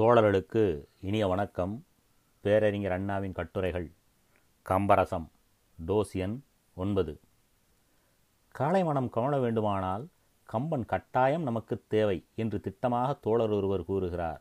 தோழர்களுக்கு இனிய வணக்கம். பேரறிஞர் அண்ணாவின் கட்டுரைகள் கம்பரசம் டோசியன் ஒன்பது. காளை மனம் கவன வேண்டுமானால் கம்பன் கட்டாயம் நமக்கு தேவை என்று திட்டமாக தோழர் ஒருவர் கூறுகிறார்.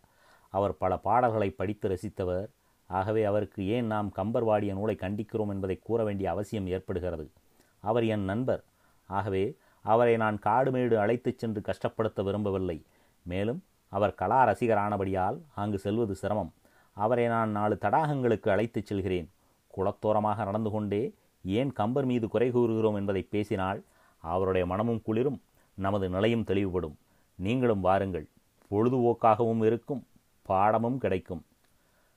அவர் பல பாடல்களை படித்து ரசித்தவர். ஆகவே அவருக்கு ஏன் நாம் கம்பர் வாடிய நூலை கண்டிக்கிறோம் என்பதை கூற வேண்டிய அவசியம் ஏற்படுகிறது. அவர் என் நண்பர். ஆகவே அவரை நான் காடுமேடு அழைத்துச் சென்று கஷ்டப்படுத்த விரும்பவில்லை. மேலும் அவர் கலா ரசிகரானபடியால் அங்கு செல்வது சிரமம். அவரை நான் நாலு தடாகங்களுக்கு அழைத்துச் செல்கிறேன். குளத்தோரமாக நடந்து கொண்டே ஏன் கம்பர் மீது குறை கூறுகிறோம் என்பதை பேசினால் அவருடைய மனமும் குளிரும் நமது நிலையும் தெளிவுபடும். நீங்களும் வாருங்கள். பொழுதுபோக்காகவும் இருக்கும் பாடமும் கிடைக்கும்.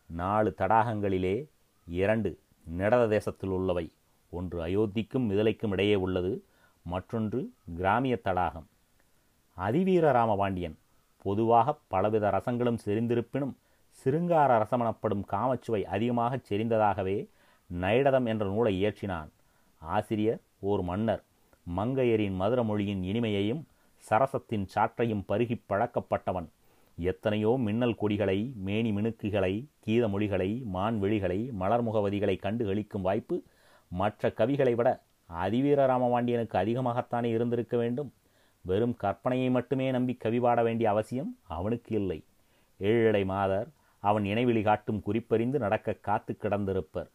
நாலு தடாகங்களிலே இரண்டு நிடத தேசத்தில் உள்ளவை. ஒன்று அயோத்திக்கும் மிதலைக்கும் இடையே உள்ளது மற்றொன்று கிராமிய தடாகம். அதிவீர ராமபாண்டியன் பொதுவாக பலவித ரசங்களும் செறிந்திருப்பினும் சிருங்கார ரசமெனப்படும் காமச்சுவை அதிகமாகச் செறிந்ததாகவே நைடதம் என்ற நூலை இயற்றினான். ஆசிரியர் ஓர் மன்னர். மங்கையரின் மதுர மொழியின் இனிமையையும் சரசத்தின் சாற்றையும் பருகிப் பழக்கப்பட்டவன். எத்தனையோ மின்னல் கொடிகளை மேனி மினுக்குகளை கீத மொழிகளை மான்வெளிகளை மலர்முகவதிகளை கண்டு களிக்கும் வாய்ப்பு மற்ற கவிகளை விட அதிவீர ராமபாண்டியனுக்கு அதிகமாகத்தானே இருந்திருக்க வேண்டும்? வெறும் கற்பனையை மட்டுமே நம்பி கவி பாட வேண்டிய அவசியம் அவனுக்கு இல்லை. ஏழடை மாதர் அவன் இணைவெளி காட்டும் குறிப்பறிந்து நடக்க காத்து கிடந்திருப்பர்.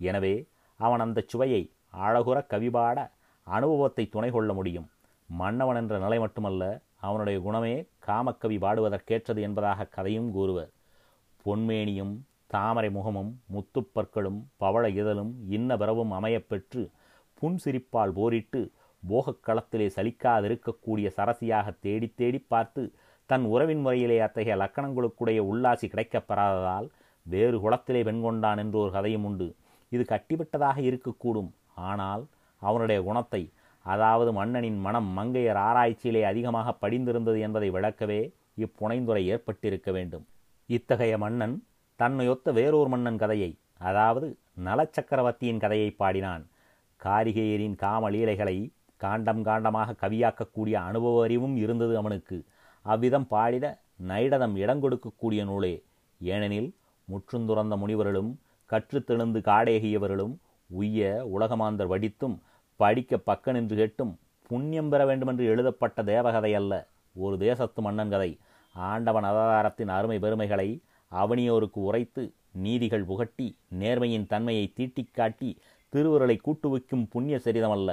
எனவே அவன் அந்த சுவையை அழகுற கவிபாட அனுபவத்தை துணை கொள்ள முடியும். மன்னவன் என்ற நிலை மட்டுமல்ல அவனுடைய குணமே காமக்கவி பாடுவதற்கேற்றது என்பதாக கதையும் கூறுவர். பொன்மேனியும் தாமரை முகமும் முத்துப்பற்களும் பவள இதழும் இன்ன பிறவும் அமையப்பெற்று புன்சிரிப்பால் போரிட்டு போகக் களத்திலே சலிக்காதிருக்கக்கூடிய சரசியாக தேடி தேடி பார்த்து தன் உறவின் முறையிலே அத்தகைய லக்கணங்களுக்குடைய உல்லாசி கிடைக்கப்பெறாததால் வேறு குளத்திலே பெண் கொண்டான் என்று ஒரு கதையும் உண்டு. இது கட்டிவிட்டதாக இருக்கக்கூடும். ஆனால் அவனுடைய குணத்தை அதாவது மன்னனின் மனம் மங்கையர் ஆராய்ச்சியிலே அதிகமாக படிந்திருந்தது என்பதை விளக்கவே இப்புனைந்துரை ஏற்பட்டிருக்க வேண்டும். இத்தகைய மன்னன் தன்னையொத்த வேறொரு மன்னன் கதையை அதாவது நலச்சக்கரவர்த்தியின் கதையை பாடினான். காரிகையரின் காமலீலைகளை காண்டம் காண்டமாக கவியாக்கக்கூடிய அனுபவ அறிவும் இருந்தது அவனுக்கு. அவ்விதம் பாடிட நைடதம் இடங்கொடுக்கக்கூடிய நூலே. ஏனெனில் முற்றுந்துறந்த முனிவர்களும் கற்றுத்தெழுந்து காடேகியவர்களும் உய்ய உலகமாந்தர் வடித்தும் படிக்க பக்க நின்று கேட்டும் புண்ணியம் பெற வேண்டுமென்று எழுதப்பட்ட தேவகதை அல்ல ஒரு தேசத்து மன்னன் கதை ஆண்டவன் அவதாரத்தின் அருமை பெருமைகளை அவனியோருக்கு உரைத்து நீதிகள் புகட்டி நேர்மையின் தன்மையை தீட்டிக் காட்டி திருவுருளை கூட்டுவிக்கும் புண்ணிய சரிதமல்ல.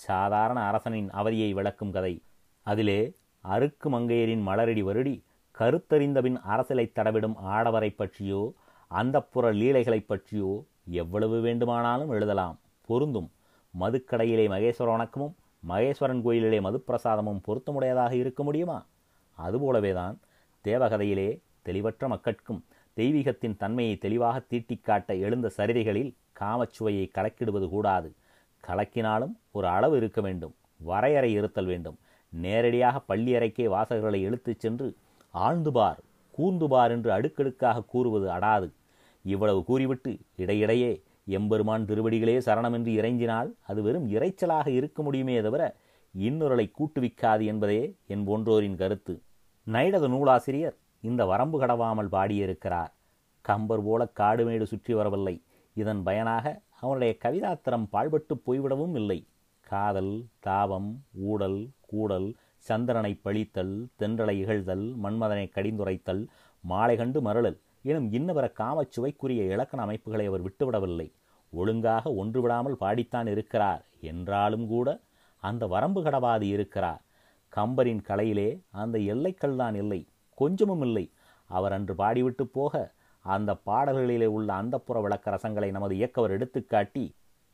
சாதாரண அரசனின் அவதியை விளக்கும் கதை. அதிலே அருக்கு மங்கையரின் மலரடி வருடி கருத்தறிந்தபின் அரசலை தடவிடும் ஆடவரை பற்றியோ அந்தப்புற லீலைகளைப் பற்றியோ எவ்வளவு வேண்டுமானாலும் எழுதலாம். பொருந்தும். மதுக்கடையிலே மகேஸ்வர வணக்கமும் மகேஸ்வரன் கோயிலிலே மதுப்பிரசாதமும் பொருத்தமுடையதாக இருக்க முடியுமா? அதுபோலவேதான் தேவகதையிலே தெளிவற்ற மக்கட்கும் தெய்வீகத்தின் தன்மையை தெளிவாக தீட்டிக்காட்ட எழுந்த சரிதைகளில் காமச்சுவையை கலக்கிடுவது கூடாது. கலக்கினாலும் ஒரு அளவு இருக்க வேண்டும். வரையறை இருத்தல் வேண்டும். நேரடியாக பள்ளி அறைக்கே வாசகர்களை இழுத்துச் சென்று ஆழ்ந்துபார் கூர்ந்துபார் என்று அடுக்கடுக்காக கூறுவது அடாது. இவ்வளவு கூறிவிட்டு இடையிடையே எம்பெருமான் திருவடிகளே சரணமென்று இறைஞ்சினால் அது வெறும் இறைச்சலாக இருக்க முடியுமே தவிர இன்னொருளை கூட்டுவிக்காது என்பதே என் போன்றோரின் கருத்து. நைடத நூலாசிரியர் இந்த வரம்பு கடவாமல் பாடியிருக்கிறார். கம்பர் போல காடுமேடு சுற்றி வரவில்லை. இதன் பயனாக அவனுடைய கவிதாத்திரம் பாழ்பட்டு போய்விடவும் இல்லை. காதல் தாபம் ஊடல் கூடல் சந்திரனை பழித்தல் தென்றலை இகழ்தல் மன்மதனை கடிந்துரைத்தல் மாலை கண்டு மரளல் எனும் இன்னவர காமச்சுவைக்குரிய இலக்கண அமைப்புகளை அவர் விட்டுவிடவில்லை. ஒழுங்காக ஒன்றுவிடாமல் பாடித்தான் இருக்கிறார். என்றாலும் கூட அந்த வரம்பு கடவாது இருக்கிறார். கம்பரின் கலையிலே அந்த எல்லைக்கல் தான் இல்லை. கொஞ்சமும் இல்லை. அவர் அன்று பாடிவிட்டு போக அந்த பாடல்களிலே உள்ள அந்தப்புற விளக்க ரசங்களை நமது இயக்கவர் எடுத்துக்காட்டி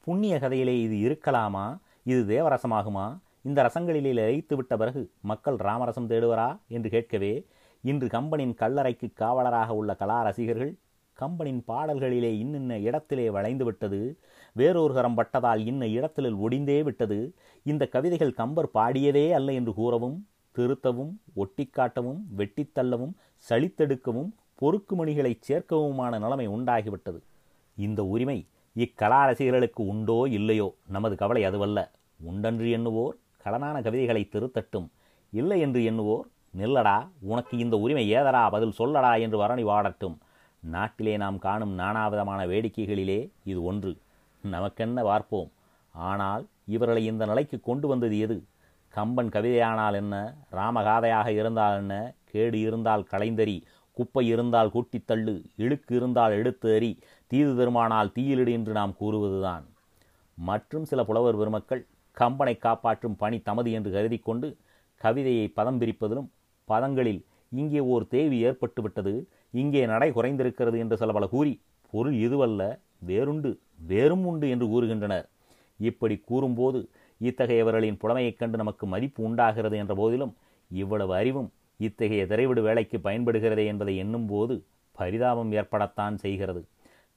புண்ணிய கதையிலே இது இருக்கலாமா? இது தேவரசமாகுமா? இந்த ரசங்களிலே லயித்து விட்ட பிறகு மக்கள் ராமரசம் தேடுவரா? என்று கேட்கவே இன்று கம்பனின் கல்லறைக்கு காவலராக உள்ள கலா ரசிகர்கள் கம்பனின் பாடல்களிலே இன்னின்ன இடத்திலே வளைந்து விட்டது வேறொரு கரம் பட்டதால் இன்ன இடத்திலில் ஒடிந்தே விட்டது. இந்த கவிதைகள் கம்பர் பாடியதே அல்ல என்று கூறவும் திருத்தவும் ஒட்டிக்காட்டவும் வெட்டித்தள்ளவும் சளித்தெடுக்கவும் பொறுக்குமணிகளை சேர்க்கவுமான நிலைமை உண்டாகிவிட்டது. இந்த உரிமை இக்கலா ரசிகர்களுக்கு உண்டோ இல்லையோ நமது கவலை அதுவல்ல. உண்டன்று எண்ணுவோர் கடனான கவிதைகளை திருத்தட்டும். இல்லை என்று எண்ணுவோர் நில்லடா உனக்கு இந்த உரிமை ஏதரா பதில் சொல்லடா என்று வரணி வாடட்டும். நாட்டிலே நாம் காணும் நானாவிதமான வேடிக்கைகளிலே இது ஒன்று. நமக்கென்ன பார்ப்போம்? ஆனால் இவர்களை இந்த நிலைக்கு கொண்டு வந்தது எது? கம்பன் கவிதையானால் என்ன? ராமகாதையாக இருந்தால் என்ன? கேடு இருந்தால் களைந்தறி. குப்பை இருந்தால் கூட்டித் தள்ளு இழுக்கு இருந்தால் எடுத்து எறி தீது தருமானால் தீயிலிடு என்று நாம் கூறுவதுதான். மற்றும் சில புலவர் பெருமக்கள் கம்பனை காப்பாற்றும் பணி தமது என்று கருதி கொண்டு கவிதையை பதம் பிரிப்பதிலும் பதங்களில் இங்கே ஓர் தேவி ஏற்பட்டுவிட்டது இங்கே நடை குறைந்திருக்கிறது என்று சில பல கூறி பொருள் இதுவல்ல வேறுண்டு வேறும் உண்டு என்று கூறுகின்றனர். இப்படி கூறும்போது இத்தகையவர்களின் புலமையைக் கண்டு நமக்கு மதிப்பு உண்டாகிறது என்ற போதிலும் இவ்வளவு அறிவும் இத்தகைய திரைவிடு வேலைக்கு பயன்படுகிறதே என்பதை எண்ணும்போது பரிதாபம் ஏற்படத்தான் செய்கிறது.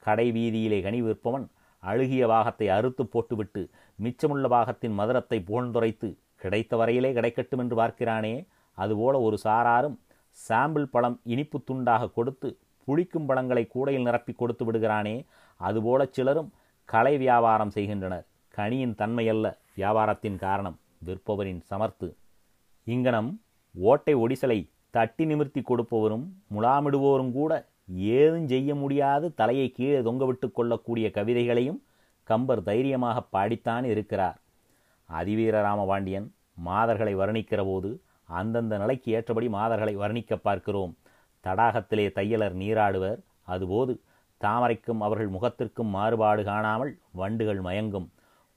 கடை வீதியிலே கனி விற்பவன் அழுகிய பாகத்தை அறுத்து போட்டுவிட்டு மிச்சமுள்ள பாகத்தின் மதுரத்தை புகழ்ந்துரைத்து கிடைத்த வரையிலே கிடைக்கட்டும் என்று பார்க்கிறானே அதுபோல ஒரு சாராரும் சாம்பிள் பழம் இனிப்பு துண்டாக கொடுத்து புளிக்கும் பழங்களை கூடையில் நிரப்பி கொடுத்து விடுகிறானே அதுபோல சிலரும் கலை வியாபாரம் செய்கின்றனர். கனியின் தன்மையல்ல வியாபாரத்தின் காரணம் விற்பவரின் சமர்த்து. இங்கனம் ஓட்டை ஒடிசலை தட்டி நிமிர்த்தி கொடுப்பவரும் முலாமிடுவோரும் கூட ஏதும் செய்ய முடியாது தலையை கீழே தொங்கவிட்டு கொள்ளக்கூடிய கவிதைகளையும் கம்பர் தைரியமாக பாடித்தான் இருக்கிறார். அதிவீர ராமபாண்டியன் மாதர்களை வர்ணிக்கிற போது அந்தந்த நிலைக்கு ஏற்றபடி மாதர்களை வர்ணிக்க பார்க்கிறோம். தடாகத்திலே தையலர் நீராடுவர் அதுபோது தாமரைக்கும் அவர்கள் முகத்திற்கும் மாறுபாடு காணாமல் வண்டுகள் மயங்கும்.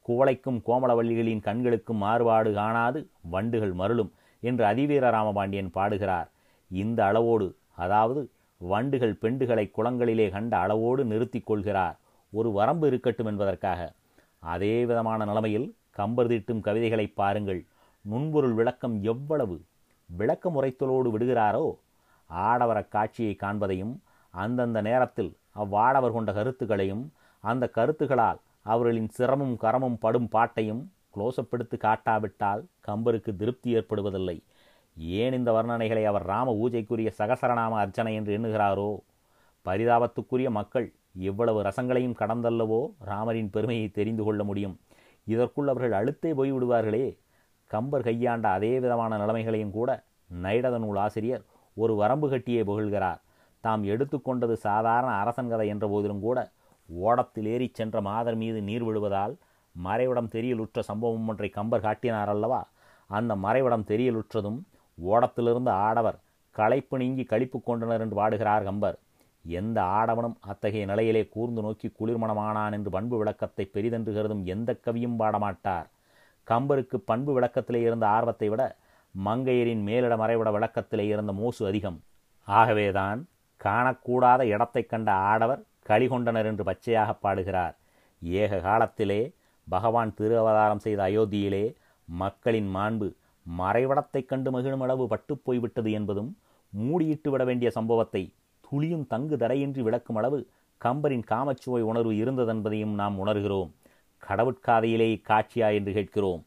குவளைக்கும் கோமளவள்ளிகளின் கண்களுக்கும் மாறுபாடு காணாது வண்டுகள் மருளும். என்று அதிவீர ராமபாண்டியன் பாடுகிறார். இந்த அளவோடு அதாவது வண்டுகள் பெண்டுகளை குளங்களிலே கண்ட அளவோடு நிறுத்திக் கொள்கிறார். ஒரு வரம்பு இருக்கட்டும் என்பதற்காக. அதே விதமான நிலைமையில் கம்பர் தீட்டும் கவிதைகளை பாருங்கள். நுண்பொருள் விளக்கம் எவ்வளவு? விளக்க முறைத்தலோடு விடுகிறாரோ? ஆடவர காட்சியை காண்பதையும் அந்தந்த நேரத்தில் அவ்வாடவர் கொண்ட கருத்துக்களையும் அந்த கருத்துகளால் அவர்களின் சிரமும் கரமும் படும் பாட்டையும் க்ளோஸ்அப் எடுத்து காட்டாவிட்டால் கம்பருக்கு திருப்தி ஏற்படுவதில்லை. ஏன் இந்த வர்ணனைகளை அவர் ராம ஊஜைக்குரிய சகசரநாம அர்ச்சனை என்று எண்ணுகிறாரோ? பரிதாபத்துக்குரிய மக்கள் எவ்வளவு ரசங்களையும் கடந்தல்லவோ ராமரின் பெருமையை தெரிந்து கொள்ள முடியும். இதற்குள் அவர்கள் அழுத்தே போய்விடுவார்களே. கம்பர் கையாண்ட அதே விதமான நிலைமைகளையும் கூட நைடத நூல் ஆசிரியர் ஒரு வரம்பு கட்டியே புகழ்கிறார். தாம் எடுத்துக்கொண்டது சாதாரண அரசன் கதை என்ற போதிலும் கூட ஓடத்தில் ஏறிச் சென்ற மாதர் மீது நீர் விழுவதால் மறைவிடம் தெரியலுற்ற சம்பவம் ஒன்றை கம்பர் காட்டினார் அல்லவா? அந்த மறைவிடம் தெரியலுற்றதும் ஓடத்திலிருந்து ஆடவர் களைப்பு நீங்கி கழிப்பு கொண்டனர் என்று பாடுகிறார் கம்பர். எந்த ஆடவனும் அத்தகைய நிலையிலே கூர்ந்து நோக்கி குளிர்மணமானான் என்று பண்பு விளக்கத்தை பெரிதென்று கருதும் எந்த கவியும் பாடமாட்டார் கம்பருக்கு பண்பு விளக்கத்திலே இருந்த ஆர்வத்தை விட மங்கையரின் மேலிட மறைவிட விளக்கத்திலே இருந்த மோசு அதிகம். ஆகவேதான் காணக்கூடாத இடத்தை கண்ட ஆடவர் களிகொண்டனர் என்று பச்சையாக பாடுகிறார். ஏக காலத்திலே பகவான் திரு அவதாரம் செய்த அயோத்தியிலே மக்களின் மாண்பு மறைவடத்தைக் கண்டு மகிழும் அளவு பட்டுப் போய்விட்டது என்பதும் மூடியிட்டு விட வேண்டிய சம்பவத்தை துளியும் தங்கு தடையின்றி விளக்கும் அளவு கம்பரின் காமச்சுவை உணர்வு இருந்ததென்பதையும் நாம் உணர்கிறோம். கடவுட்காதையிலே இக்காட்சியா என்று கேட்கிறோம்.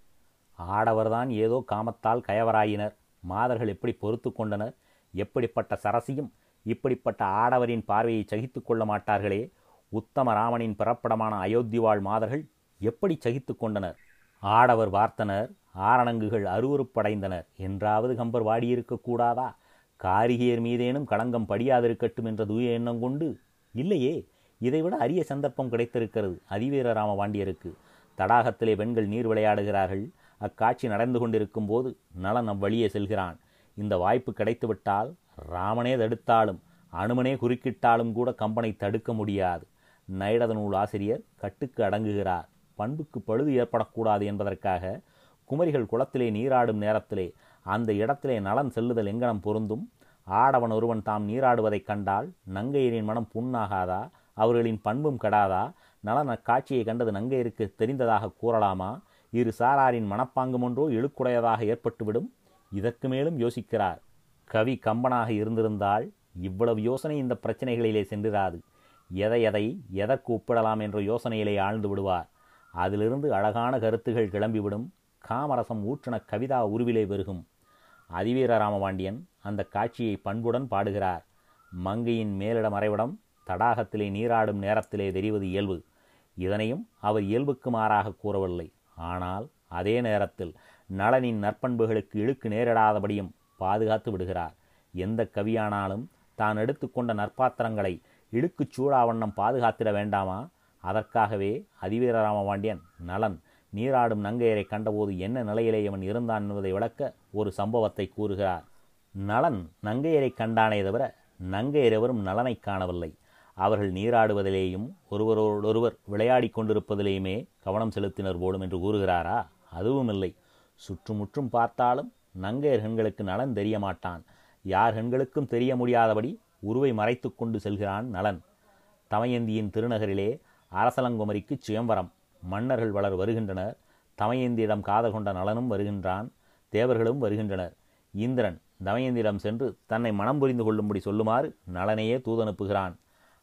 ஆடவர்தான் ஏதோ காமத்தால் கயவராயினர். மாதர்கள் எப்படி பொறுத்து கொண்டனர்? எப்படிப்பட்ட சரசியும் இப்படிப்பட்ட ஆடவரின் பார்வையை சகித்து கொள்ள மாட்டார்களே? உத்தம ராமனின் பிறப்பிடமான அயோத்தி வாழ் மாதர்கள் எப்படி சகித்து கொண்டனர்? ஆடவர் வார்த்தனர் ஆரணங்குகள் அருவறுப்படைந்தனர் என்றாவது கம்பர் வாடியிருக்கக்கூடாதா காரிகையர் மீதேனும் களங்கம் படியாதிருக்கட்டும் என்ற தூய எண்ணம் கொண்டு? இல்லையே இதைவிட அரிய சந்தர்ப்பம் கிடைத்திருக்கிறது அதிவீர ராமபாண்டியருக்கு தடாகத்திலே பெண்கள் நீர் விளையாடுகிறார்கள். அக்காட்சி நடந்து கொண்டிருக்கும் போது நலன் அவ்வழியே செல்கிறான். இந்த வாய்ப்பு கிடைத்துவிட்டால் ராமனே தடுத்தாலும் அனுமனே குறுக்கிட்டாலும் கூட கம்பனை தடுக்க முடியாது. நைடத நூல் ஆசிரியர் கட்டுக்கு அடங்குகிறார். பண்புக்கு பழுது ஏற்படக்கூடாது என்பதற்காக குமரிகள் குளத்திலே நீராடும் நேரத்திலே அந்த இடத்திலே நலன் செல்லுதல் எங்கனம் பொருந்தும்? ஆடவன் ஒருவன் தாம் நீராடுவதைக் கண்டால் நங்கையரின் மனம் புண்ணாகாதா? அவர்களின் பண்பும் கெடாதா? நலன் அக்காட்சியை கண்டது நங்கையருக்கு தெரிந்ததாக கூறலாமா? இரு சாராரின் மனப்பாங்கும் ஒன்றோ இழுக்குடையதாக ஏற்பட்டுவிடும்? இதற்கு மேலும் யோசிக்கிறார். கவி கம்பனாக இருந்திருந்தால் இவ்வளவு யோசனை இந்த பிரச்சனைகளிலே சென்றிராது. எதை எதை எதற்கு ஒப்பிடலாம் என்ற யோசனையிலே ஆழ்ந்து விடுவார். அதிலிருந்து அழகான கருத்துகள் கிளம்பிவிடும். காமரசம் ஊற்றின கவிதா உருவிலே பெருகும். அதிவீர ராமபாண்டியன் அந்த காட்சியை பண்புடன் பாடுகிறார். மங்கையின் மேலிட மறைவிடம் தடாகத்திலே நீராடும் நேரத்திலே தெரிவது இயல்பு. இதனையும் அவர் இயல்புக்கு மாறாக கூறவில்லை. ஆனால் அதே நேரத்தில் நளனின் நற்பண்புகளுக்கு இழுக்கு நேரிடாதபடியும் பாதுகாத்து விடுகிறார். எந்த கவியானாலும் தான் எடுத்துக்கொண்ட நற்பாத்திரங்களை இழுக்குச் சூடாவண்ணம் பாதுகாத்திட வேண்டாமா? அதற்காகவே அதிவீரராம பாண்டியன் நலன் நீராடும் நங்கையரை கண்டபோது என்ன நிலையிலே அவன் இருந்தான் என்பதை விளக்க ஒரு சம்பவத்தை கூறுகிறார். நலன் நங்கையரை கண்டானே தவிர நங்கையரெவரும் நலனை காணவில்லை. அவர்கள் நீராடுவதிலேயும் ஒருவரோடொருவர் விளையாடி கொண்டிருப்பதிலேயுமே கவனம் செலுத்தினர் போலும் என்று கூறுகிறாரா? அதுவும் இல்லை சுற்றுமுற்றும் பார்த்தாலும் நங்கையர் கண்களுக்கு நலன் தெரிய மாட்டான் யார் கண்களுக்கும் தெரிய முடியாதபடி உருவை மறைத்து கொண்டு செல்கிறான் நலன். தமயந்தியின் திருநகரிலே அரசலங்குமரிக்கு சுயம்பரம் மன்னர்கள் வளர் வருகின்றனர். தமயந்தியிடம் காதல் கொண்ட நலனும் வருகின்றான். தேவர்களும் வருகின்றனர். இந்திரன் தமயந்தியிடம் சென்று தன்னை மனம் புரிந்து கொள்ளும்படி சொல்லுமாறு நலனையே தூதனுப்புகிறான்.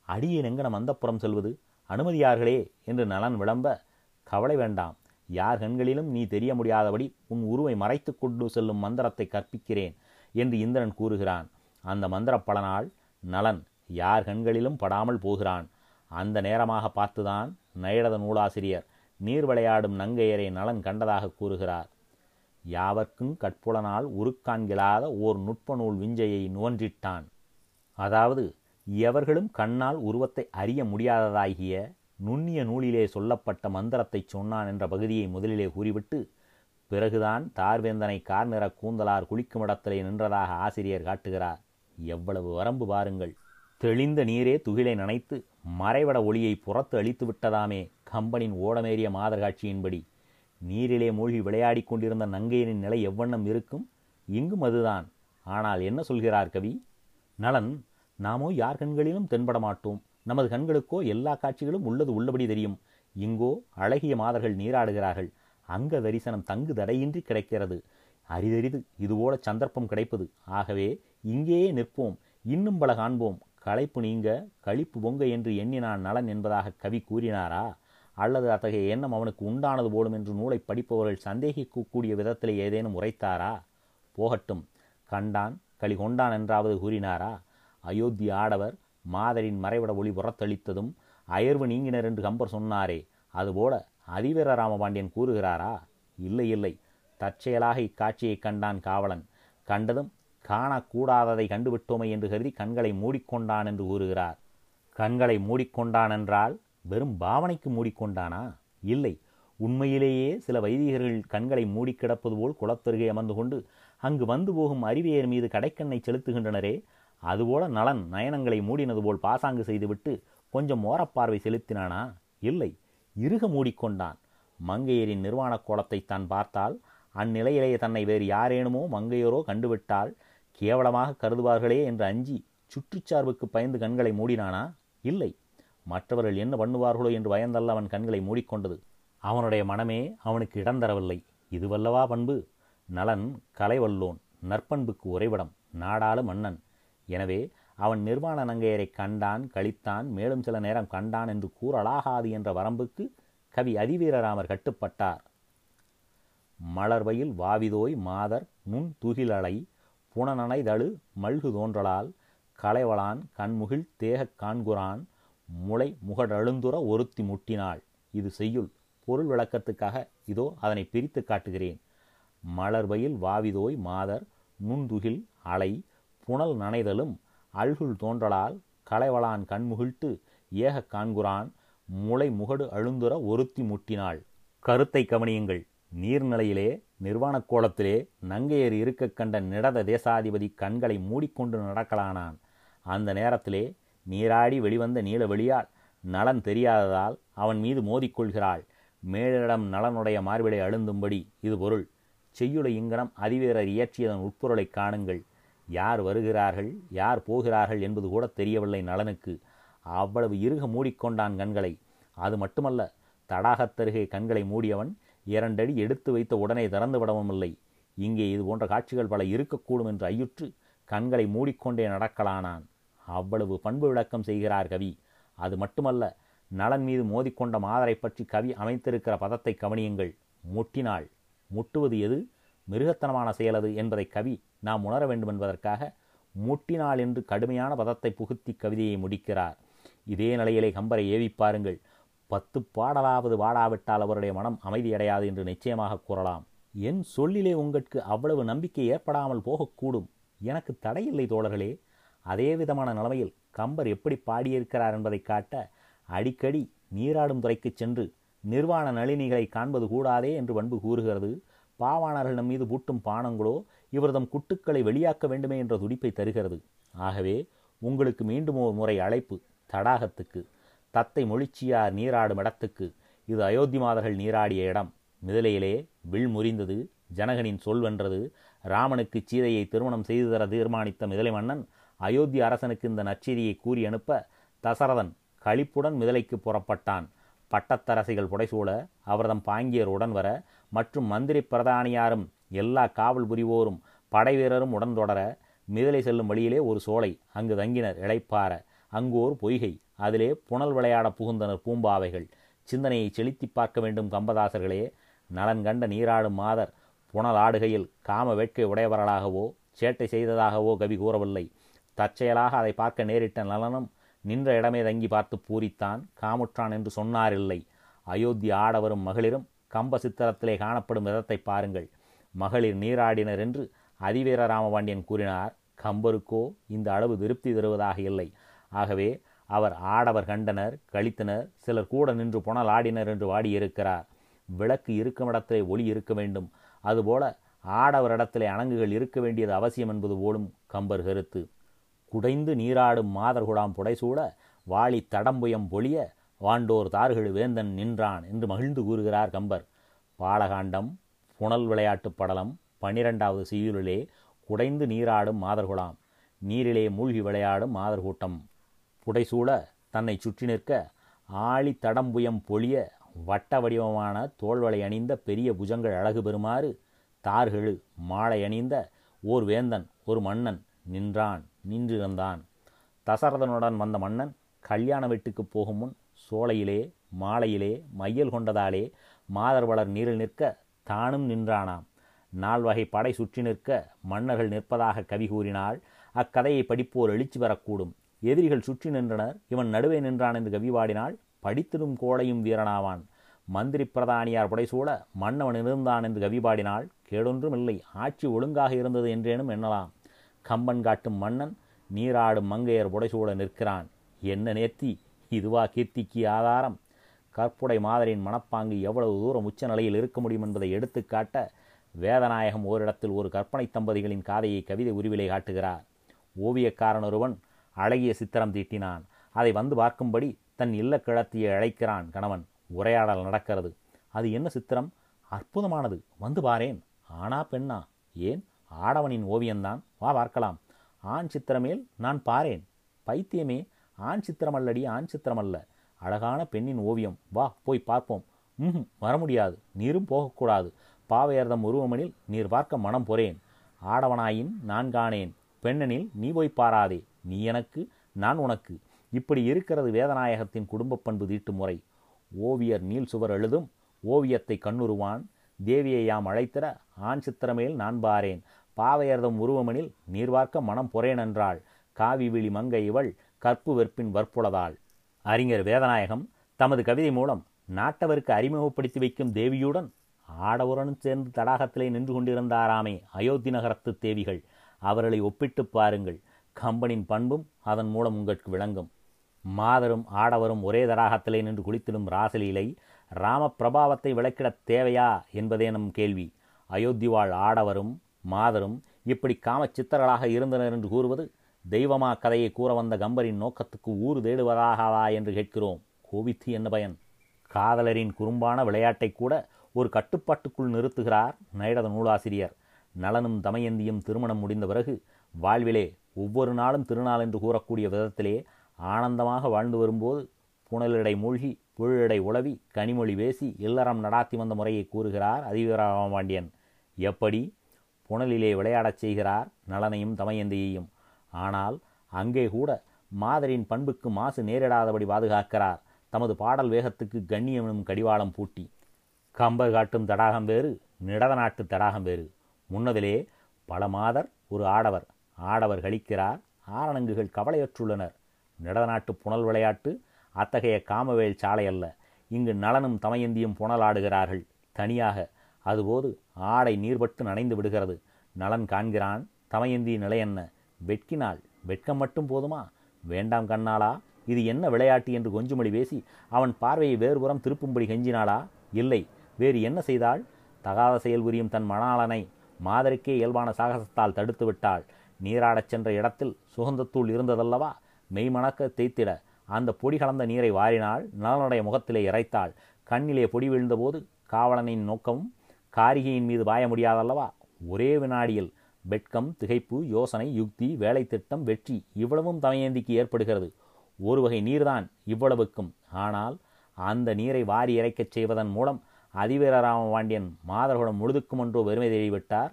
அடியேன் எங்கனம் அந்தப்புறம் செல்வது? அனுமதியார்களே என்று நலன் விளம்ப கவலை வேண்டாம். யார் கண்களிலும் நீ தெரிய முடியாதபடி உன் உருவை மறைத்து கொண்டு செல்லும் மந்திரத்தை கற்பிக்கிறேன் என்று இந்திரன் கூறுகிறான். அந்த மந்திர பலனால் நலன் யார் கண்களிலும் படாமல் போகிறான். அந்த நேரமாக பார்த்துதான் நயடத நூலாசிரியர் நீர் விளையாடும் நங்கையரை நலன் கண்டதாக கூறுகிறார். யாவர்க்கும் கட்புலனால் உருக்காண்கிலாத ஓர் நுட்ப நூல் விஞ்சையை நோன்றிட்டான் அதாவது எவர்களும் கண்ணால் உருவத்தை அறிய முடியாததாகிய நுண்ணிய நூலிலே சொல்லப்பட்ட மந்திரத்தை சொன்னான் என்ற பகுதியை முதலிலே கூறிவிட்டு பிறகுதான் தார்வேந்தனை கார் நிற கூந்தலார் குளிக்கும் இடத்திலே நின்றதாக ஆசிரியர் காட்டுகிறார். எவ்வளவு வரம்பு பாருங்கள். தெளிந்த நீரே துகிலை நனைத்து மறைவட ஒளியை புறத்து அழித்து விட்டதாமே கம்பனின் ஓடமேறிய மாதர் காட்சியின்படி நீரிலே மூழ்கி விளையாடிக் கொண்டிருந்த நங்கையனின் நிலை எவ்வண்ணம் இருக்கும்? இங்கும் அதுதான். ஆனால் என்ன சொல்கிறார் கவி? நலன் நாமோ யார் கண்களிலும் தென்பட மாட்டோம். நமது கண்களுக்கோ எல்லா காட்சிகளும் உள்ளது உள்ளபடி தெரியும். இங்கோ அழகிய மாதர்கள் நீராடுகிறார்கள். அங்க தரிசனம் தங்கு தடையின்றி கிடைக்கிறது. அரிதரிது இதுபோல சந்தர்ப்பம் கிடைப்பது. ஆகவே இங்கேயே நிற்போம். இன்னும் பல காண்போம். களைப்பு நீங்க கழிப்பு பொங்க என்று எண்ணினான் நலன் என்பதாக கவி கூறினாரா? அல்லது அத்தகைய எண்ணம் அவனுக்கு உண்டானது போலும் என்று நூலை படிப்பவர்கள் சந்தேகிக்கக்கூடிய விதத்தில் ஏதேனும் உரைத்தாரா? போகட்டும். கண்டான் களி கொண்டான் என்றாவது கூறினாரா? அயோத்தி ஆடவர் மாதரின் மறைவிட ஒளி புறத்தளித்ததும் அயர்வு நீங்கினர் என்று கம்பர் சொன்னாரே. அதுபோல அதிவீர ராமபாண்டியன் கூறுகிறாரா? இல்லை இல்லை. தற்செயலாக இக்காட்சியை கண்டான் காவலன். கண்டதும் காணக்கூடாததை கண்டுவிட்டோமே என்று கருதி கண்களை மூடிக்கொண்டான் என்று கூறுகிறார். கண்களை மூடிக்கொண்டான் என்றால் வெறும் பாவனைக்கு மூடிக்கொண்டானா? இல்லை. உண்மையிலேயே சில வைதிகர்கள் கண்களை மூடி கிடப்பது போல் குளத்தருகே அமர்ந்து கொண்டு அங்கு வந்து போகும் அறிவியர் மீது கடைக்கண்ணை செலுத்துகின்றனரே அதுபோல நலன் நயனங்களை மூடினது போல் பாசாங்கு செய்துவிட்டு கொஞ்சம் ஓரப்பார்வை செலுத்தினானா? இல்லை. இறுக மூடிக்கொண்டான். மங்கையரின் நிர்வாண கோலத்தை தான் பார்த்தால் அந்நிலையிலேயே தன்னை வேறு யாரேனுமோ மங்கையரோ கண்டுவிட்டால் கேவலமாக கருதுவார்களே என்று அஞ்சி சுற்றுச்சார்புக்கு பயந்து கண்களை மூடினானா? இல்லை. மற்றவர்கள் என்ன பண்ணுவார்களோ என்று பயந்தல்ல அவன் கண்களை மூடிக்கொண்டது. அவனுடைய மனமே அவனுக்கு இடம் தரவில்லை. இதுவல்லவா பண்பு? நலன் கலைவல்லோன் நற்பண்புக்கு உறைவிடம் நாடாளு மன்னன். எனவே அவன் நிர்வாண நங்கையரை கண்டான் கழித்தான் மேலும் சில நேரம் கண்டான் என்று கூறலாகாது என்ற வரம்புக்கு கவி அதிவீரராமர் கட்டுப்பட்டார். மலர்வையில் வாவிதோய் மாதர் நுண் துகிலலை புனநனைதழு மல்கு தோன்றலால் களைவளான் கண்முகில் தேகக் காண்குறான் முளை முகடழுந்துற ஒருத்தி முட்டினாள். இது செய்யுள். பொருள் விளக்கத்துக்காக இதோ அதனை பிரித்து காட்டுகிறேன். மலர்பயில் வாவிதோய் மாதர் நுண்துகில் அலை புனல் நனைதலும் அழ்குள் தோன்றலால் களைவளான் கண்முகிழ்த்து ஏக காண்குறான் முளை முகடு அழுந்துற ஒருத்தி முட்டினாள். கருத்தை கவனியுங்கள். நீர்நிலையிலே நிர்வாணக் கோலத்திலே நங்கையர் இருக்க கண்ட நிடத தேசாதிபதி கண்களை மூடிக்கொண்டு நடக்கலானான். அந்த நேரத்திலே நீராடி வெளிவந்த நீல வெளியால் நலன் தெரியாததால் அவன் மீது மோதிக்கொள்கிறாள் மேலிடம் நலனுடைய மார்பிலை அழுந்தும்படி இது பொருள். செய்யுளை இங்கனம் அதிவீரர் இயற்றியதன் உட்பொருளை காணுங்கள். யார் வருகிறார்கள் யார் போகிறார்கள் என்பது கூட தெரியவில்லை நலனுக்கு. அவ்வளவு இறுக மூடிக்கொண்டான் கண்களை. அது மட்டுமல்ல தடாகத்தருகே கண்களை மூடியவன் இரண்டடி எடுத்து வைத்த உடனே திறந்து விடவும் இல்லை. இங்கே இது போன்ற காட்சிகள் பல இருக்கக்கூடும் என்று ஐயுற்று கண்களை மூடிக்கொண்டே நடக்கலானான். அவ்வளவு பண்பு விளக்கம் செய்கிறார் கவி. அது மட்டுமல்ல நலன் மீது மோதிக்கொண்ட மாதரை பற்றி கவி அமைத்திருக்கிற பதத்தை கவனியுங்கள். முட்டினாள் முட்டுவது எது? மிருகத்தனமான செயலது என்பதை கவி நாம் உணர வேண்டும் என்பதற்காக முட்டினாள் என்று கடுமையான பதத்தை புகுத்தி கவிதையை முடிக்கிறார். இதே நிலையிலே கம்பரை ஏவி பாருங்கள். பத்து பாடலாவது வாடாவிட்டால் அவருடைய மனம் அமைதியடையாது என்று நிச்சயமாக கூறலாம். என் சொல்லிலே உங்களுக்கு அவ்வளவு நம்பிக்கை ஏற்படாமல் போகக்கூடும். எனக்கு தடையில்லை தோழர்களே. அதே விதமான நிலைமையில் கம்பர் எப்படி பாடியிருக்கிறார் என்பதை காட்ட அடிக்கடி நீராடும் துறைக்குச் சென்று நிர்வாண நளினிகளை காண்பது கூடாதே என்று பண்பு கூறுகிறது. பாவாணர்கள் நம் மீது பூட்டும் பானங்களோ இவர்தம் குட்டுக்களை வெளியாக்க வேண்டுமே என்ற துடிப்பை தருகிறது. ஆகவே உங்களுக்கு மீண்டும் ஒரு முறை அழைப்பு தடாகத்துக்கு. தத்தை மொழிச்சியார் நீராடும் இடத்துக்கு இது அயோத்தி மாதர்கள் நீராடிய இடம். மிதிலையிலே வில் முறிந்தது ஜனகனின் சொல் வென்றது ராமனுக்கு சீதையை திருமணம் செய்து தர தீர்மானித்த மிதிலை மன்னன் அயோத்தி அரசனுக்கு இந்த நச்செய்தியை கூறி அனுப்ப தசரதன் களிப்புடன் மிதலைக்கு புறப்பட்டான். பட்டத்தரசிகள் புடைசூழ அவர்தம் பாங்கியர் உடன் வர மற்றும் மந்திரி பிரதானியாரும் எல்லா காவல் புரிவோரும் படை வீரரும் உடன் தொடர மிதலை செல்லும் வழியிலே ஒரு சோலை அங்கு தங்கினர் இளைப்பார அங்கு ஒரு பொய்கை. அதிலே புனல் விளையாட புகுந்தனர் பூம்பாவைகள். சிந்தனையை செலுத்தி பார்க்க வேண்டும் கம்பதாசர்களே. நலன் கண்ட நீராடும் மாதர் புனல் ஆடுகையில் காம வேட்கை உடையவர்களாகவோ சேட்டை செய்ததாகவோ கவி கூறவில்லை. தற்செயலாக அதை பார்க்க நேரிட்ட நலனும் நின்ற இடமே தங்கி பார்த்து பூரித்தான் காமுற்றான் என்று சொன்னாரில்லை. அயோத்தி ஆடவரும் மகளிரும் கம்ப சித்திரத்திலே காணப்படும் விதத்தை பாருங்கள். மகளிர் நீராடினர் என்று அதிவீர ராமபாண்டியன் கூறினார். கம்பருக்கோ இந்த அளவு திருப்தி தருவதாக இல்லை. ஆகவே அவர் ஆடவர் கண்டனர் கழித்தனர் சிலர் கூட நின்று புனல் ஆடினர் என்று வாடியிருக்கிறார். விளக்கு இருக்கும் இடத்திலே ஒளி இருக்க வேண்டும். அதுபோல ஆடவரிடத்திலே அணங்குகள் இருக்க வேண்டியது அவசியம் என்பது போலும் கம்பர் கருத்து. குடைந்து நீராடும் மாதர்குடாம் புடைசூட வாளி தடம்புயம் பொழிய வாண்டோர் தார்கழு வேந்தன் நின்றான் என்று மகிழ்ந்து கூறுகிறார் கம்பர். பாலகாண்டம் புனல் விளையாட்டு படலம் பனிரெண்டாவது செய்யுளிலே குடைந்து நீராடும் மாதர்குலாம் நீரிலே மூழ்கி விளையாடும் மாதர்கூட்டம் புடைசூழ தன்னை சுற்றி நிற்க ஆழி தடம்புயம் பொழிய வட்ட வடிவமான தோல்வளை அணிந்த பெரிய புஜங்கள் அழகு பெறுமாறு தார்களு மாலை அணிந்த ஓர் வேந்தன் ஒரு மன்னன் நின்றான் நின்றிருந்தான். தசரதனுடன் வந்த மன்னன் கல்யாண வீட்டுக்கு போகும் முன் சோலையிலே மாலையிலே மையல் கொண்டதாலே மாதர் வளர் நீரில் நிற்க தானும் நின்றானாம். நால்வகை படை சுற்றி நிற்க மன்னர்கள் நிற்பதாக கவி கூறினால் அக்கதையை படிப்போர் எழுச்சி வரக்கூடும் எதிரிகள் சுற்றி நின்றனர். இவன் நடுவே நின்றான் என்று கவி பாடினால் படித்திடும் கோடையும் வீரனாவான். மந்திரி பிரதானியார் புடைசூழ மன்னவன் இருந்தான் என்று கவி பாடினால் கேடொன்றும் இல்லை. ஆட்சி ஒழுங்காக இருந்தது என்றேனும் எண்ணலாம். கம்பன் காட்டும் மன்னன் நீராடும் மங்கையர் புடைசூழ நிற்கிறான். என்ன நேர்த்தி? இதுவா கீர்த்திக்கு ஆதாரம்? கற்புடை மாதரின் மனப்பாங்கு எவ்வளவு தூரம் உச்ச நிலையில் இருக்க முடியும் என்பதை எடுத்துக்காட்ட வேதநாயகம் ஓரிடத்தில் ஒரு கற்பனை தம்பதிகளின் காதையை கவிதை உருவிலை காட்டுகிறார். ஓவியக்காரன் ஒருவன் அழகிய சித்திரம் தீட்டினான். அதை வந்து பார்க்கும்படி தன் இல்ல கிழத்தியை அழைக்கிறான் கணவன். உரையாடல் நடக்கிறது. அது என்ன சித்திரம்? அற்புதமானது. வந்து பாரேன். ஆனா பெண்ணா? ஏன்? ஆடவனின் ஓவியம்தான் வா பார்க்கலாம். ஆண் சித்திரமேல் நான் பாரேன். பைத்தியமே ஆண் சித்திரம் அல்லடி ஆண் சித்திரம் அல்ல அழகான பெண்ணின் ஓவியம். வா போய் பார்ப்போம். ம் வர முடியாது. நீரும் போகக்கூடாது. பாவையர்தம் உருவமனில் நீர் பார்க்க மனம் பொறேன். ஆடவனாயின் நான் காணேன். பெண்ணனில் நீ போய் பாராதே. நீ எனக்கு நான் உனக்கு. இப்படி இருக்கிறது வேதநாயகத்தின் குடும்ப பண்பு தீட்டு முறை. ஓவியர் நீல் சுவர் எழுதும் ஓவியத்தை கண்ணுருவான். தேவியை யாம் அழைத்திட ஆண் சித்திரமேல் நான் பாரேன். பாவையர்தம் உருவமனில் நீர்வார்க்க மனம் பொறேன் என்றாள் காவி விழி மங்கை இவள் கற்பு வெற்பின் வற்புளதாள். அறிஞர் வேதநாயகம் தமது கவிதை மூலம் நாட்டவருக்கு அறிமுகப்படுத்தி வைக்கும் தேவியுடன் ஆடவருடன் சேர்ந்து தடாகத்திலே நின்று கொண்டிருந்தாராமே அயோத்தி நகரத்து தேவிகள். அவர்களை ஒப்பிட்டு பாருங்கள். கம்பனின் பண்பும் அதன் மூலம் உங்களுக்கு விளங்கும். மாதரும் ஆடவரும் ஒரே தடாகத்திலே நின்று குளித்திடும் ராசலீலை ராம பிரபாவத்தை விளக்கிட தேவையா என்பதே நம் கேள்வி. அயோத்தி வாழ் ஆடவரும் மாதரும் இப்படி காமச்சித்தர்களாக இருந்தனர் என்று கூறுவது தெய்வமா கதையை கூற வந்த கம்பரின் நோக்கத்துக்கு ஊறு தேடுவதாகாதா என்று கேட்கிறோம். கோவித்து என்ன பயன்? காதலரின் குறும்பான விளையாட்டை கூட ஒரு கட்டுப்பாட்டுக்குள் நிறுத்துகிறார் நைடத நூலாசிரியர். நலனும் தமயந்தியும் திருமணம் முடிந்த பிறகு வாழ்விலே ஒவ்வொரு நாளும் திருநாள் என்று கூறக்கூடிய விதத்திலே ஆனந்தமாக வாழ்ந்து வரும்போது புனலிடை மூழ்கி புழலிடை உளவி கனிமொழி பேசி இல்லறம் நடாத்தி வந்த முறையை கூறுகிறார் அதிவீரராமபாண்டியன் எப்படி? புனலிலே விளையாடச் செய்கிறார் நலனையும் தமயந்தியையும். ஆனால் அங்கே கூட மாதரின் பண்புக்கு மாசு நேரிடாதபடி பாதுகாக்கிறார். தமது பாடல் வேகத்துக்கு கண்ணியனும் கடிவாளம் பூட்டி. கம்பர் காட்டும் தடாகம் வேறு நிடத நாட்டு தடாகம் வேறு. முன்னதிலே பல மாதர் ஒரு ஆடவர் ஆடவர் கழிக்கிறார் ஆரணங்குகள் கவலையற்றுள்ளனர். நிடநாட்டு புனல் விளையாட்டு அத்தகைய காமவேல் சாலை அல்ல. இங்கு நலனும் தமயந்தியும் புனலாடுகிறார்கள் தனியாக அதுபோது ஆடை நீர்பட்டு நனைந்து விடுகிறது. நலன் காண்கிறான். தமயந்தி நிலை என்ன? வெட்கினாள் வெட்கம் மட்டும் போதுமா? வேண்டாம் கண்ணாளா இது என்ன விளையாட்டு என்று கொஞ்சுமொழி பேசி அவன் பார்வையை வேறுபுறம் திருப்பும்படி கெஞ்சினாளா? இல்லை. வேறு என்ன செய்தாள்? தகாத செயல் புரியும் தன் மணாளனை. மாதருக்கே இயல்பான சாகசத்தால் தடுத்து விட்டாள். நீராடச் சென்ற இடத்தில் சுகந்தத்தூள் இருந்ததல்லவா? மெய்மணக்க தேய்த்திட. அந்த பொடி கலந்த நீரை வாரினாள் நலனுடைய முகத்திலே இறைத்தாள். கண்ணிலே பொடி விழுந்தபோது காவலனின் நோக்கமும் காரிகையின் மீது பாய முடியாதல்லவா? ஒரே வினாடியில் வெட்கம் திகைப்பு யோசனை யுக்தி வேலை திட்டம் வெற்றி இவ்வளவும் தமையந்திக்கு ஏற்படுகிறது. ஒரு வகை நீர்தான் இவ்வளவுக்கும். ஆனால் அந்த நீரை வாரி இறைக்கச் செய்வதன் மூலம் அதிவீரராம பாண்டியன் மாதர்குடம் முழுதுக்கும் ஒன்றோ வெறுமை தெரிவிட்டார்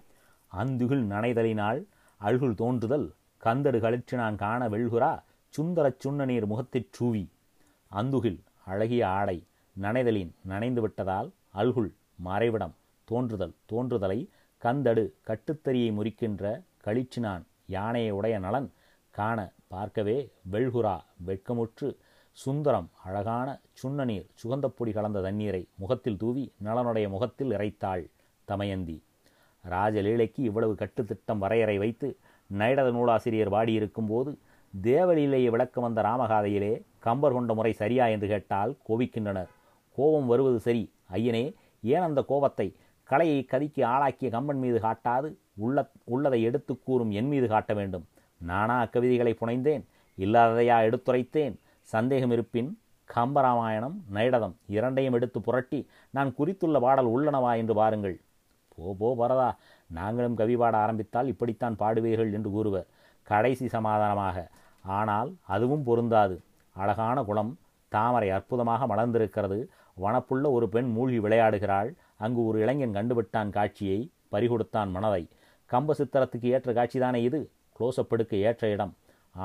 அந்துகில் நனைதலினால் அழுகுள் தோன்றுதல் கந்தடு களிற்றினான் காண வெள்குரா சுந்தரச் சுண்ணநீர் முகத்திற் சூவி. அந்துகில் அழகிய ஆடை நனைதலின் நனைந்து விட்டதால் அல்குள் மறைவிடம் தோன்றுதல் தோன்றுதலை கந்தடு கட்டுத்தறியை முறிக்கின்ற களிச்சினான் யானையை உடைய நலன் காண பார்க்கவே வெள்குரா வெட்கமுற்று. சுந்தரம் அழகான சுண்ணநீர் சுகந்தப்பொடி கலந்த தண்ணீரை முகத்தில் தூவி நலனுடைய முகத்தில் இறைத்தாள் தமயந்தி. ராஜலீலைக்கு இவ்வளவு கட்டுத்திட்டம் வரையறை வைத்து நைடத நூலாசிரியர் வாடியிருக்கும் போது தேவலீலையை விளக்க வந்த ராமகாதையிலே கம்பர் கொண்ட முறை சரியா என்று கேட்டால் கோபிக்கின்றனர். கோபம் வருவது சரி. ஐயனே ஏன் அந்த கோபத்தை கலையை கதிக்கு ஆளாக்கிய கம்பன் மீது காட்டாது? உள்ள உள்ளதை எடுத்து கூறும் என் மீது காட்ட வேண்டும். நானா அக்கவிதைகளை புனைந்தேன். இல்லாததையா எடுத்துரைத்தேன். சந்தேகம் இருப்பின் கம்பராமாயணம் நைடதம் இரண்டையும் எடுத்து புரட்டி நான் குறித்துள்ள பாடல் உள்ளனவா என்று பாருங்கள். போ போ வரதா. நாங்களும் கவி பாட ஆரம்பித்தால் இப்படித்தான் பாடுவீர்கள் என்று கூறுவர். கடைசி சமாதானமாக. ஆனால் அதுவும் பொருந்தாது. அழகான குளம் தாமரை அற்புதமாக மலர்ந்திருக்கிறது. வனப்புள்ள ஒரு பெண் மூழ்கி விளையாடுகிறாள். அங்கு ஒரு இளைஞன் கண்டுவிட்டான் காட்சியை பறிகொடுத்தான் மனதை. கம்ப சித்திரத்துக்கு ஏற்ற காட்சிதானே இது? க்ளோஸ்அப் எடுக்க ஏற்ற இடம்.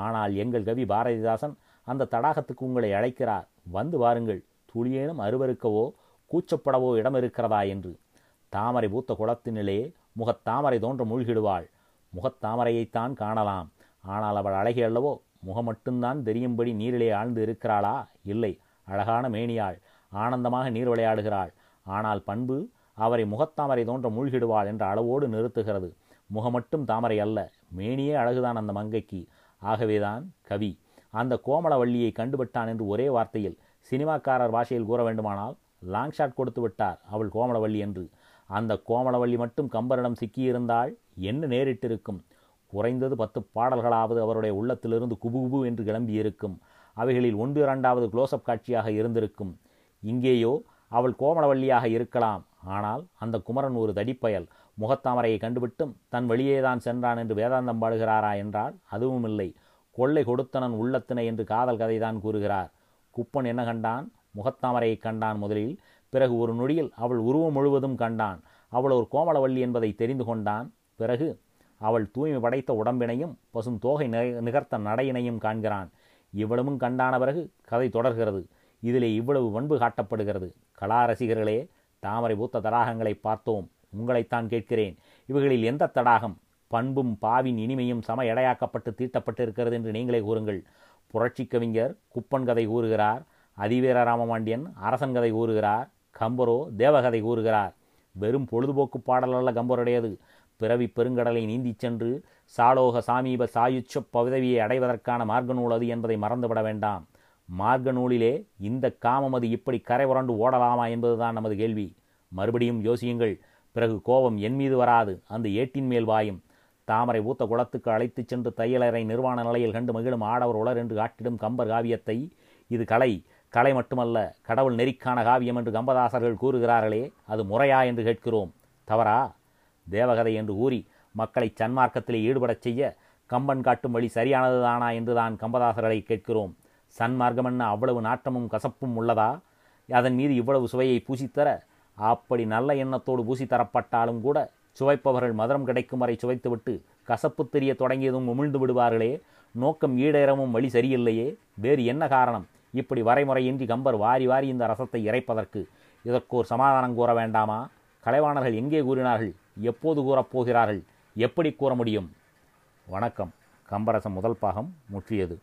ஆனால் எங்கள் கவி பாரதிதாசன் அந்த தடாகத்துக்கு உங்களை அழைக்கிறார். வந்து வாருங்கள் துளியேனும் அருவருக்கவோ கூச்சப்படவோ இடம் இருக்கிறதா என்று. தாமரை பூத்த குளத்தினிலே முகத்தாமரை தோன்ற மூழ்கிடுவாள். முகத்தாமரையைத்தான் காணலாம். ஆனால் அவள் அழகி அல்லவோ? முகம் மட்டும்தான் தெரியும்படி நீரிலே ஆழ்ந்து இருக்கிறாளா? இல்லை. அழகான மேனியாள். ஆனந்தமாக நீர் விளையாடுகிறாள். ஆனால் பண்பு அவரை முகத்தாமரை தோன்ற மூழ்கிடுவாள் என்ற அளவோடு நிறுத்துகிறது. முகமட்டும் தாமரை அல்ல. மேனியே அழகுதான் அந்த மங்கைக்கு. ஆகவேதான் கவி. அந்த கோமளவள்ளியை கண்டுவிட்டான் என்று ஒரே வார்த்தையில் சினிமாக்காரர் பாஷையில் கூற வேண்டுமானால் லாங் ஷாட் கொடுத்து விட்டார் அவள் கோமளவள்ளி என்று. அந்த கோமளவள்ளி மட்டும் கம்பரிடம் சிக்கியிருந்தால் என்ன நேரிட்டிருக்கும். குறைந்தது பத்து பாடல்களாவது அவருடைய உள்ளத்திலிருந்து குபுகுபு என்று கிளம்பியிருக்கும். அவைகளில் ஒன்று இரண்டாவது க்ளோஸ்அப் காட்சியாக இருந்திருக்கும். இங்கேயோ அவள் கோமளவள்ளியாக இருக்கலாம். ஆனால் அந்த குமரன் ஒரு தடிப்பயல். முகத்தாமரையை கண்டுவிட்டும் தன் வழியேதான் சென்றான் என்று வேதாந்தம் பாடுகிறாரா என்றால் அதுவும் இல்லை. கொள்ளை கொடுத்தனன் உள்ளத்தினை என்று காதல் கதைதான் கூறுகிறார். குப்பன் என்ன கண்டான்? முகத்தாமரையை கண்டான் முதலில். பிறகு ஒரு நொடியில் அவள் உருவம் முழுவதும் கண்டான். அவள் ஒரு கோமளவள்ளி என்பதை தெரிந்து கொண்டான். பிறகு அவள் தூய்மை படைத்த உடம்பினையும் பசும் தோகை நிகர்த்த நடையினையும் காண்கிறான். இவ்வளவும் கண்டான பிறகு கதை தொடர்கிறது. இதிலே இவ்வளவு பண்பு காட்டப்படுகிறது. கலா ரசிகர்களே தாமரை பூத்த தடாகங்களை பார்த்தோம். உங்களைத்தான் கேட்கிறேன். இவைகளில் எந்த தடாகம்? பண்பும் பாவின் இனிமையும் சம எடையாக்கப்பட்டு தீட்டப்பட்டிருக்கிறது என்று நீங்களே கூறுங்கள். புரட்சி கவிஞர் குப்பன் கதை கூறுகிறார். அதிவீர ராமமாண்டியன் அரசன் கதை கூறுகிறார். கம்பரோ தேவகதை கூறுகிறார். வெறும் பொழுதுபோக்கு பாடல் அல்ல கம்பருடையது. பிறவி பெருங்கடலை நீந்தி சென்று சாலோக சாமீப சாயுச்ச பதவியை அடைவதற்கான மார்க்க நூல் அது என்பதை மறந்துவிட வேண்டாம். மார்க்க நூலிலே இந்த காமம் அது இப்படி கரை புரண்டு ஓடலாமா என்பதுதான் நமது கேள்வி. மறுபடியும் யோசியுங்கள். பிறகு கோபம் என் மீது வராது. அந்த ஏட்டின் மேல் வாயும். தாமரை ஊத்த குளத்துக்கு அழைத்துச் சென்று தையலரை நிர்வாண நிலையில் கண்டு மகிழும் ஆடவர் உலர் என்று காட்டிடும் கம்பர் காவியத்தை. இது கலை. கலை மட்டுமல்ல கடவுள் நெறிக்கான காவியம் என்று கம்பதாசர்கள் கூறுகிறார்களே அது முறையா என்று கேட்கிறோம். தவறா? தேவகதை என்று கூறி மக்களை சன்மார்க்கத்திலே ஈடுபடச் செய்ய கம்பன் காட்டும் வழி சரியானதுதானா என்றுதான் கம்பதாசர்களை கேட்கிறோம். சன்மார்க்கம் என்ன அவ்வளவு நாட்டமும் கசப்பும் உள்ளதா? அதன் மீது இவ்வளவு சுவையை பூசித்தர அப்படி நல்ல எண்ணத்தோடு பூசி தரப்பட்டாலும் கூட சுவைப்பவர்கள் மதுரம் கிடைக்கும் வரை சுவைத்துவிட்டு கசப்பு தெரிய தொடங்கியதும் உமிழ்ந்து விடுவார்களே நோக்கம் ஈடேறவும் வழி சரியில்லையே வேறு என்ன காரணம்? இப்படி வரைமுறையின்றி கம்பர் வாரி வாரி இந்த ரசத்தை இறைப்பதற்கு. இதற்கோர் சமாதானம் கூற வேண்டாமா? கலைவாணர்கள் எங்கே கூறினார்கள்? எப்போது கூறப் போகிறார்கள்? எப்படி கூற முடியும்? வணக்கம். கம்பரசம் முதல் பாகம் முற்றியது.